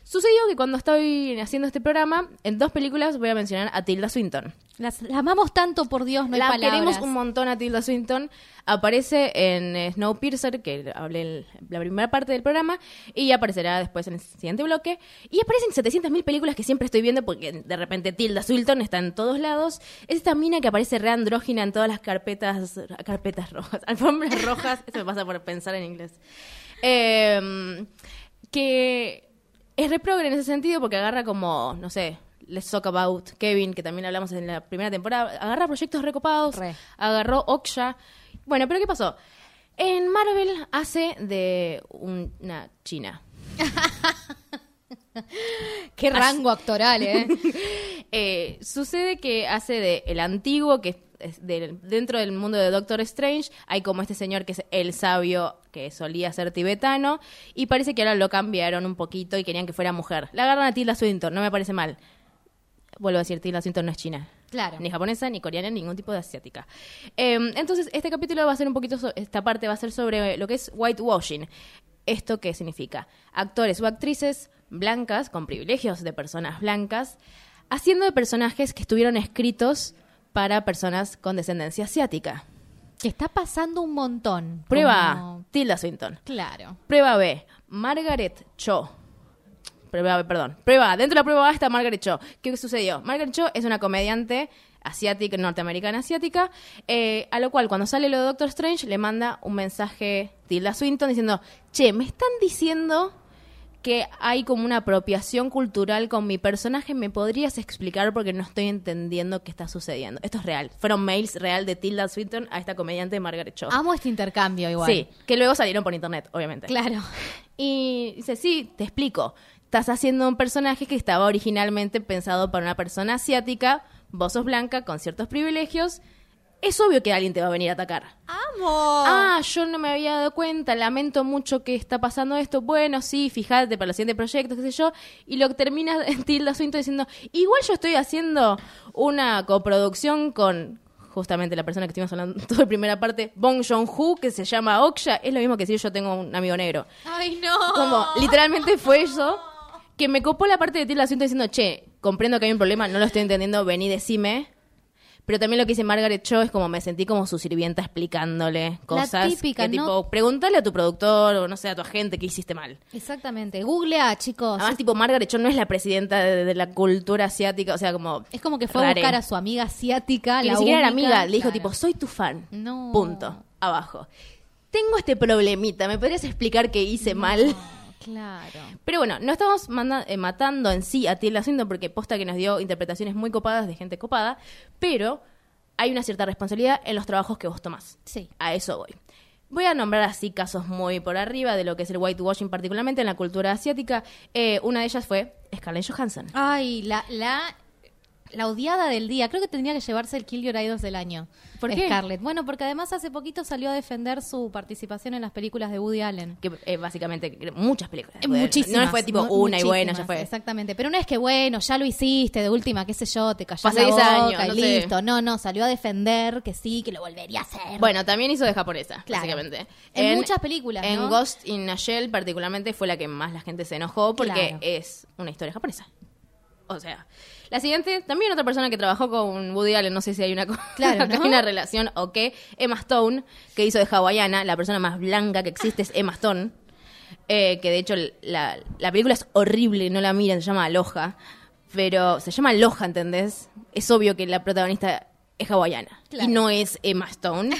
Sucedió que cuando estoy haciendo este programa, en dos películas voy a mencionar a Tilda Swinton. Las, la amamos tanto, por Dios, no hay la palabras. queremos un montón a Tilda Swinton. Aparece en Snowpiercer, que hablé en la primera parte del programa, y aparecerá después en el siguiente bloque. Y aparecen 700.000 películas que siempre estoy viendo porque de repente Tilda Swinton está en todos lados. Es esta mina que aparece re andrógina en todas las carpetas, carpetas rojas, alfombras rojas. Eso me pasa por pensar en inglés. Eh, que es re progre en ese sentido porque agarra como, no sé, Let's Talk About Kevin, que también hablamos en la primera temporada, agarra proyectos recopados, Re. agarró Oksha. Bueno, pero ¿qué pasó? En Marvel hace de un- una china. Qué rango actoral, ¿eh? Eh, sucede que hace de el antiguo, que es dentro del mundo de Doctor Strange, hay como este señor que es el sabio que solía ser tibetano, y parece que ahora lo cambiaron un poquito y querían que fuera mujer. La agarran a Tilda Swinton, no me parece mal. Vuelvo a decir, Tilda Swinton no es china. Claro. Ni japonesa, ni coreana, ni ningún tipo de asiática. Eh, entonces, este capítulo va a ser un poquito, so- esta parte va a ser sobre lo que es whitewashing. ¿Esto qué significa? Actores o actrices blancas, con privilegios de personas blancas, haciendo de personajes que estuvieron escritos para personas con descendencia asiática. que está pasando un montón. Prueba A, Tilda Swinton. Claro. Prueba B, Margaret Cho. Prueba B, perdón. Prueba A, dentro de la prueba A está Margaret Cho. ¿Qué sucedió? Margaret Cho es una comediante asiática, norteamericana asiática, eh, a lo cual cuando sale lo de Doctor Strange le manda un mensaje Tilda Swinton diciendo, che, me están diciendo que hay como una apropiación cultural con mi personaje. ¿Me podrías explicar porque no estoy entendiendo qué está sucediendo? Esto es real. Fueron mails real de Tilda Swinton a esta comediante Margaret Cho. Amo este intercambio igual. Sí, que luego salieron por internet, obviamente. Claro. Y dice, sí, te explico. Estás haciendo un personaje que estaba originalmente pensado para una persona asiática, vos sos blanca, con ciertos privilegios. Es obvio que alguien te va a venir a atacar. ¡Amo! Ah, yo no me había dado cuenta, lamento mucho que está pasando esto. Bueno, sí, fíjate para los siguientes proyectos, qué sé yo. Y lo que termina Tilda Swinton diciendo, igual yo estoy haciendo una coproducción con justamente la persona que estuvimos hablando toda la primera parte, Bong Joon-ho, que se llama Oksha. Es lo mismo que si yo tengo un amigo negro. ¡Ay, no! Como, literalmente fue eso. Que me copó la parte de Tilda Swinton diciendo, che, comprendo que hay un problema, no lo estoy entendiendo, vení, decime. Pero también lo que dice Margaret Cho es como me sentí como su sirvienta explicándole cosas. típica, que, ¿no? tipo, pregúntale a tu productor o no sé, a tu agente qué hiciste mal. Exactamente. Googlea, chicos. Además, tipo, Margaret Cho no es la presidenta de, de la cultura asiática, o sea, como... es como que fue a buscar a su amiga asiática. Que la ni siquiera era amiga, le dijo tipo, soy tu fan. No. Punto. Abajo. Tengo este problemita, ¿me podrías explicar qué hice mal? Claro. Pero bueno, no estamos manda- eh, matando en sí a Tilda Swinton porque posta que nos dio interpretaciones muy copadas de gente copada, pero hay una cierta responsabilidad en los trabajos que vos tomás. Sí. A eso voy. Voy a nombrar así casos muy por arriba de lo que es el whitewashing, particularmente en la cultura asiática. Eh, una de ellas fue Scarlett Johansson. Ay, la, la, la odiada del día. Creo que tendría que llevarse el Kill Your Idols del año. ¿Por qué? Scarlett. Bueno, porque además hace poquito salió a defender su participación en las películas de Woody Allen. Que eh, básicamente muchas películas. Eh, Muchísimas. No fue tipo una y bueno, ya fue. Exactamente. Pero no es que, bueno, ya lo hiciste, de última, qué sé yo, te callás Pasé la 10 boca años, y sé. listo. No, no, salió a defender que sí, que lo volvería a hacer. Bueno, también hizo de japonesa, Claro. básicamente. En muchas películas, En ¿no? Ghost in a Shell, particularmente, fue la que más la gente se enojó porque Claro. es una historia japonesa. O sea, la siguiente, también otra persona que trabajó con Woody Allen, no sé si hay una, Claro, una relación o qué, Emma Stone, que hizo de hawaiana, la persona más blanca que existe es Emma Stone, eh, que de hecho la, la película es horrible, no la miren, se llama Aloha, pero se llama Aloha, ¿entendés? Es obvio que la protagonista es hawaiana Claro. y no es Emma Stone.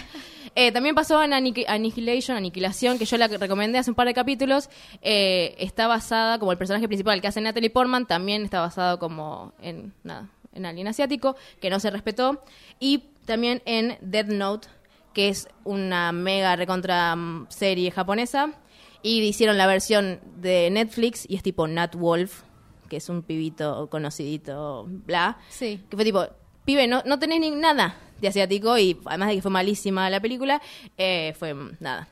Eh, también pasó en Aniqui- Annihilation, Aniquilación, que yo la recomendé hace un par de capítulos. Eh, está basada, como el personaje principal que hace Natalie Portman, también está basado como en, nada, en Alien Asiático, que no se respetó. Y también en Dead Note, que es una mega recontra mm, serie japonesa. Y hicieron la versión de Netflix y es tipo Nat Wolf, que es un pibito conocidito, bla. Sí. Que fue tipo, pibe, no, no tenés ni nada de asiático y además de que fue malísima la película, eh, fue nada.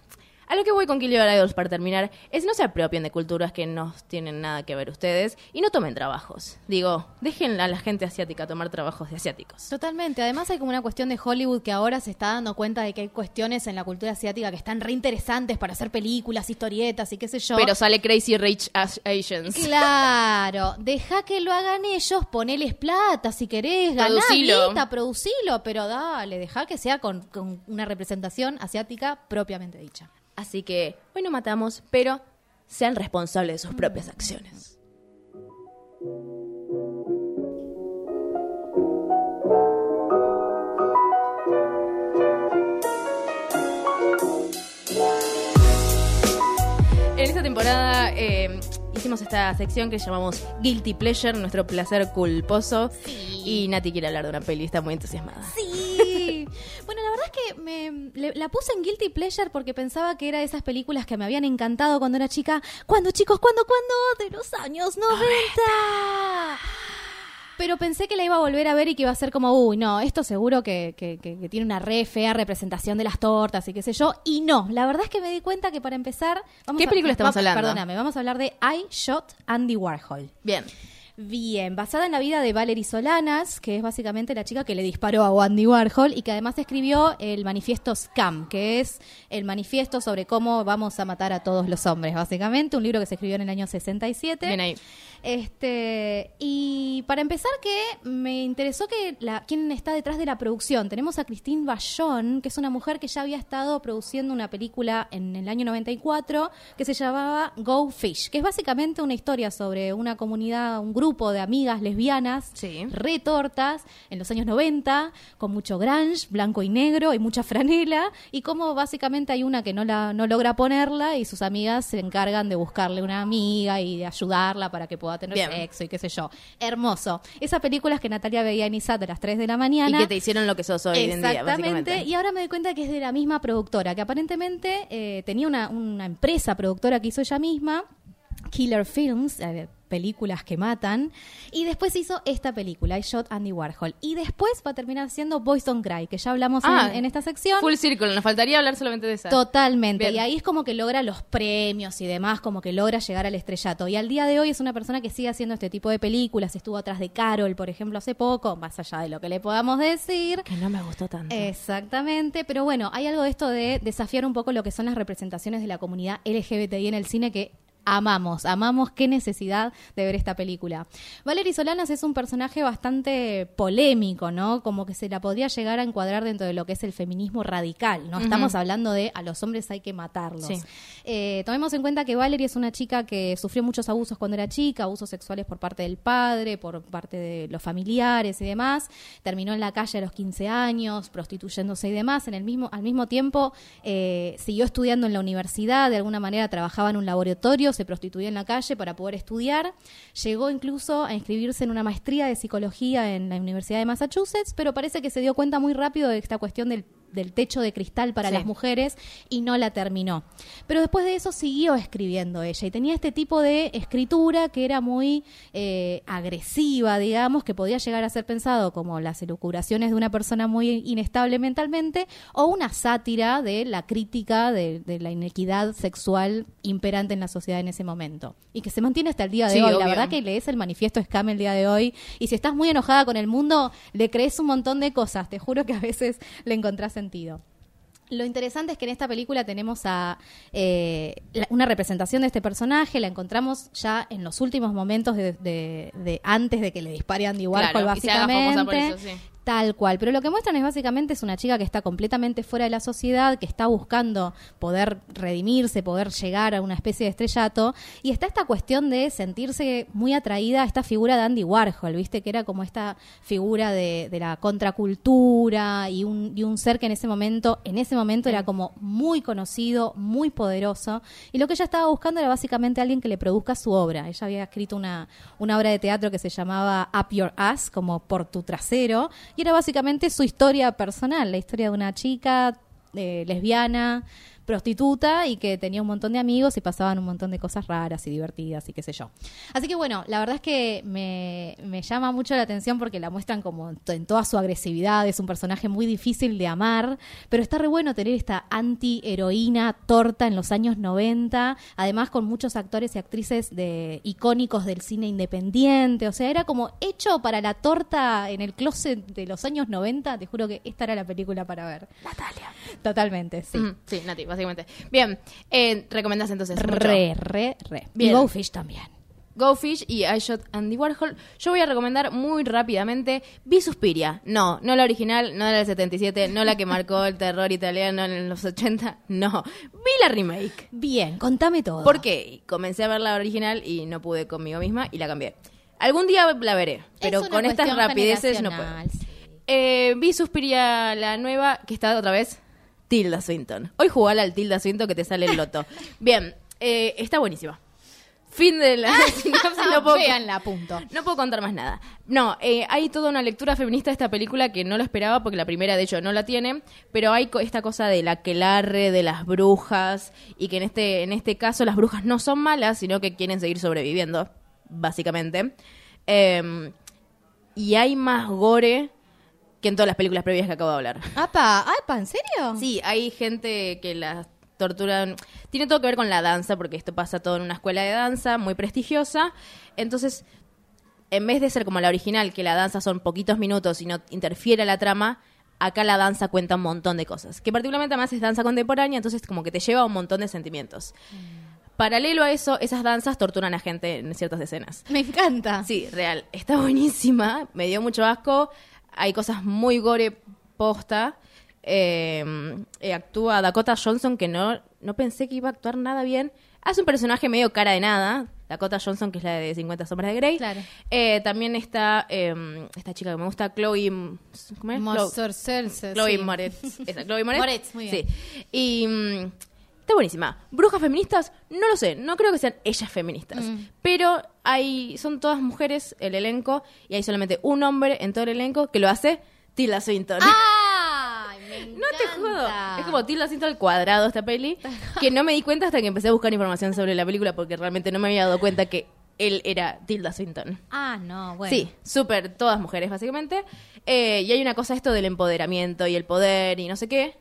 A lo que voy con Kill Your Idols para terminar es no se apropien de culturas que no tienen nada que ver ustedes y no tomen trabajos. Digo, dejen a la gente asiática tomar trabajos de asiáticos. Totalmente. Además hay como una cuestión de Hollywood que ahora se está dando cuenta de que hay cuestiones en la cultura asiática que están re interesantes para hacer películas, historietas y qué sé yo. Pero sale Crazy Rich As- Asians. Claro, deja que lo hagan ellos, poneles plata si querés, ganá Producilo. guita, producilo, pero dale, deja que sea con, con una representación asiática propiamente dicha. Así que hoy no matamos, pero sean responsables de sus propias acciones. En esta temporada eh, hicimos esta sección que llamamos Guilty Pleasure, nuestro placer culposo. Y Nati quiere hablar de una peli, está muy entusiasmada. Sí. Bueno, la verdad es que me, le- la puse en Guilty Pleasure porque pensaba que era de esas películas que me habían encantado cuando era chica. ¿Cuándo, chicos? ¿Cuándo? ¿Cuándo? De los años 90. Pero pensé que la iba a volver a ver y que iba a ser como, uy, no, esto seguro que, que- que- que tiene una re fea representación de las tortas y qué sé yo. Y no, la verdad es que me di cuenta que para empezar... Vamos ¿Qué a- película estamos va- hablando? Perdóname, vamos a hablar de I Shot Andy Warhol. Bien. Bien, basada en la vida de Valerie Solanas, que es básicamente la chica que le disparó a Andy Warhol y que además escribió el manifiesto Scam, que es el manifiesto sobre cómo vamos a matar a todos los hombres, básicamente, un libro que se escribió en el año 67. Bien ahí. Este, y para empezar que me interesó que la, quién está detrás de la producción. Tenemos a Christine Vachon, que es una mujer que ya había estado produciendo una película en el año 94 que se llamaba Go Fish, que es básicamente una historia sobre una comunidad, un grupo grupo de amigas lesbianas Sí. retortas en los años 90, con mucho grunge, blanco y negro y mucha franela, y como básicamente hay una que no, la, no logra ponerla y sus amigas se encargan de buscarle una amiga y de ayudarla para que pueda tener Bien. sexo y qué sé yo. Hermoso. Esa película es que Natalia veía en ISAT a las 3 de la mañana. Y que te hicieron lo que sos hoy en día, Exactamente, y ahora me doy cuenta que es de la misma productora, que aparentemente eh, tenía una, una empresa productora que hizo ella misma, Killer Films, eh, películas que matan, y después hizo esta película, I Shot Andy Warhol, y después va a terminar siendo Boys Don't Cry, que ya hablamos Ah, en, en esta sección. Full Circle, nos faltaría hablar solamente de esa. Totalmente. Bien. Y ahí es como que logra los premios y demás, como que logra llegar al estrellato. Y al día de hoy es una persona que sigue haciendo este tipo de películas. Estuvo atrás de Carol, por ejemplo, hace poco, más allá de lo que le podamos decir. Que no me gustó tanto. Exactamente, pero bueno, hay algo de esto de desafiar un poco lo que son las representaciones de la comunidad LGBTI en el cine que amamos, amamos qué necesidad de ver esta película. Valerie Solanas es un personaje bastante polémico, ¿no? Como que se la podría llegar a encuadrar dentro de lo que es el feminismo radical, ¿no? Estamos hablando de a los hombres hay que matarlos. Sí. Eh, tomemos en cuenta que Valerie es una chica que sufrió muchos abusos cuando era chica, abusos sexuales por parte del padre, por parte de los familiares y demás. Terminó en la calle a los 15 años, prostituyéndose y demás. En el mismo, al mismo tiempo, eh, siguió estudiando en la universidad, de alguna manera trabajaba en un laboratorio, se prostituía en la calle para poder estudiar. Llegó incluso a inscribirse en una maestría de psicología en la Universidad de Massachusetts, pero parece que se dio cuenta muy rápido de esta cuestión del del techo de cristal para Sí. las mujeres y no la terminó. Pero después de eso siguió escribiendo ella y tenía este tipo de escritura que era muy eh, agresiva, digamos, que podía llegar a ser pensado como las elucubraciones de una persona muy inestable mentalmente o una sátira de la crítica de, de la inequidad sexual imperante en la sociedad en ese momento. Y que se mantiene hasta el día de Sí, hoy. La verdad que lees el manifiesto Scam el día de hoy y si estás muy enojada con el mundo, le crees un montón de cosas. Te juro que a veces le encontrás sentido. Lo interesante es que en esta película tenemos a eh, la- una representación de este personaje, la encontramos ya en los últimos momentos de, de- de- antes de que le dispare Andy Warhol, Claro, y se haga famosa básicamente. por eso, sí. Tal cual, pero lo que muestran es básicamente es una chica que está completamente fuera de la sociedad, que está buscando poder redimirse, poder llegar a una especie de estrellato, y está esta cuestión de sentirse muy atraída a esta figura de Andy Warhol, viste, que era como esta figura de, de la contracultura y un, y un ser que en ese momento, en ese momento era como muy conocido, muy poderoso, y lo que ella estaba buscando era básicamente alguien que le produzca su obra. Ella había escrito una, una obra de teatro que se llamaba Up Your Ass, como por tu trasero, y era básicamente su historia personal, la historia de una chica eh, lesbiana, prostituta y que tenía un montón de amigos y pasaban un montón de cosas raras y divertidas y qué sé yo. Así que bueno, la verdad es que me, me llama mucho la atención porque la muestran como en to- en toda su agresividad, es un personaje muy difícil de amar, pero está re bueno tener esta anti-heroína torta en los años 90, además con muchos actores y actrices de icónicos del cine independiente, o sea, era como hecho para la torta en el closet de los años 90, te juro que esta era la película para ver. Natalia. Totalmente, sí. Mm, Sí, Nati, básicamente. Bien, eh, recomendás entonces. mucho. Re, re, re. Bien. Y Go Fish también. Go Fish y I Shot Andy Warhol. Yo voy a recomendar muy rápidamente Vi Suspiria. No, no la original, no la del 77, no la que marcó el terror italiano en los 80, no. Vi la remake. Bien, contame todo. ¿Por qué? Comencé a ver la original y no pude conmigo misma y la cambié. Algún día la veré, pero una con estas rapideces no puedo. sí. Eh, vi Suspiria la nueva, que está otra vez, Tilda Swinton. Hoy jugala al Tilda Swinton que te sale el loto. Bien, eh, está buenísima. Fin de la sinopsis, no puedo- Véanla, punto. no puedo contar más nada. No, eh, hay toda una lectura feminista de esta película que no lo esperaba porque la primera, de hecho, no la tiene, pero hay co- esta cosa de la quelarre, de las brujas, y que en este, en este caso las brujas no son malas, sino que quieren seguir sobreviviendo, básicamente. Eh, y hay más gore que en todas las películas previas que acabo de hablar. Apa, apa, ¿en serio? Sí, hay gente que las torturan. Tiene todo que ver con la danza, porque esto pasa todo en una escuela de danza muy prestigiosa. Entonces, en vez de ser como la original, que la danza son poquitos minutos y no interfiere a la trama, acá la danza cuenta un montón de cosas. Que particularmente además es danza contemporánea, entonces como que te lleva a un montón de sentimientos. Paralelo a eso, esas danzas torturan a gente en ciertas escenas. Me encanta. Sí, real. Está buenísima. Me dio mucho asco. Hay cosas muy gore posta. Eh, eh, actúa Dakota Johnson, que no, no pensé que iba a actuar nada bien. Hace un personaje medio cara de nada. Dakota Johnson, que es la de 50 sombras de Grey. Claro. Eh, también está eh, esta chica que me gusta, Chloe... ¿Cómo es? Chloe- Chloe sí. Moretz. Esa, Chloe Moretz. Moretz, muy bien. Sí. Y mm, está buenísima. ¿Brujas feministas? No lo sé. No creo que sean ellas feministas. Mm. Pero hay son todas mujeres el elenco y hay solamente un hombre en todo el elenco que lo hace Tilda Swinton. ¡Ay, me No te jodo. Es como Tilda Swinton al cuadrado esta peli. Que no me di cuenta hasta que empecé a buscar información sobre la película porque realmente no me había dado cuenta que él era Tilda Swinton. Ah, no, bueno. Sí, súper, todas mujeres básicamente. Eh, y hay una cosa esto del empoderamiento y el poder y no sé qué.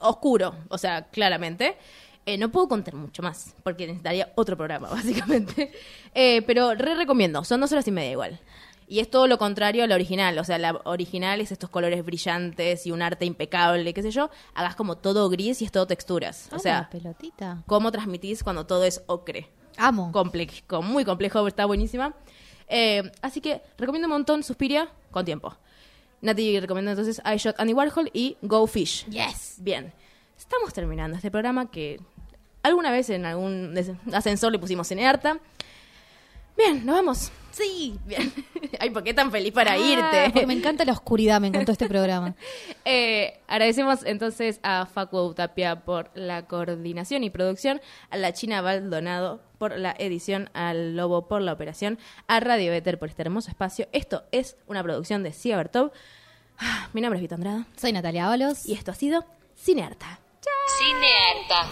Oscuro, o sea, claramente. Eh, no puedo contar mucho más, porque necesitaría otro programa, básicamente. Eh, pero re recomiendo, son dos horas y media igual. Y es todo lo contrario a la original. O sea, la original es estos colores brillantes y un arte impecable, qué sé yo. Hagas como todo gris y es todo texturas. Ah, O sea, pelotita. cómo transmitís cuando todo es ocre Amo. complejo, muy complejo, está buenísima. Eh, así que recomiendo un montón Suspiria con tiempo. Nati recomienda entonces I Shot Andy Warhol y Go Fish. Yes. Bien, estamos terminando este programa que alguna vez en algún ascensor le pusimos cinearta. Bien, nos vamos. Sí. Bien. Ay, ¿por qué tan feliz para Ah, irte? porque me encanta la oscuridad, me encantó este programa. Eh, agradecemos entonces a Facu Tapia por la coordinación y producción, a la China Baldonado por la edición, al Lobo por la operación, a Radio Better por este hermoso espacio. Esto es una producción de Cia Bertov. Ah, Mi nombre es Vito Andrada Soy Natalia Ábalos. y esto ha sido Cinearta. Cinearta.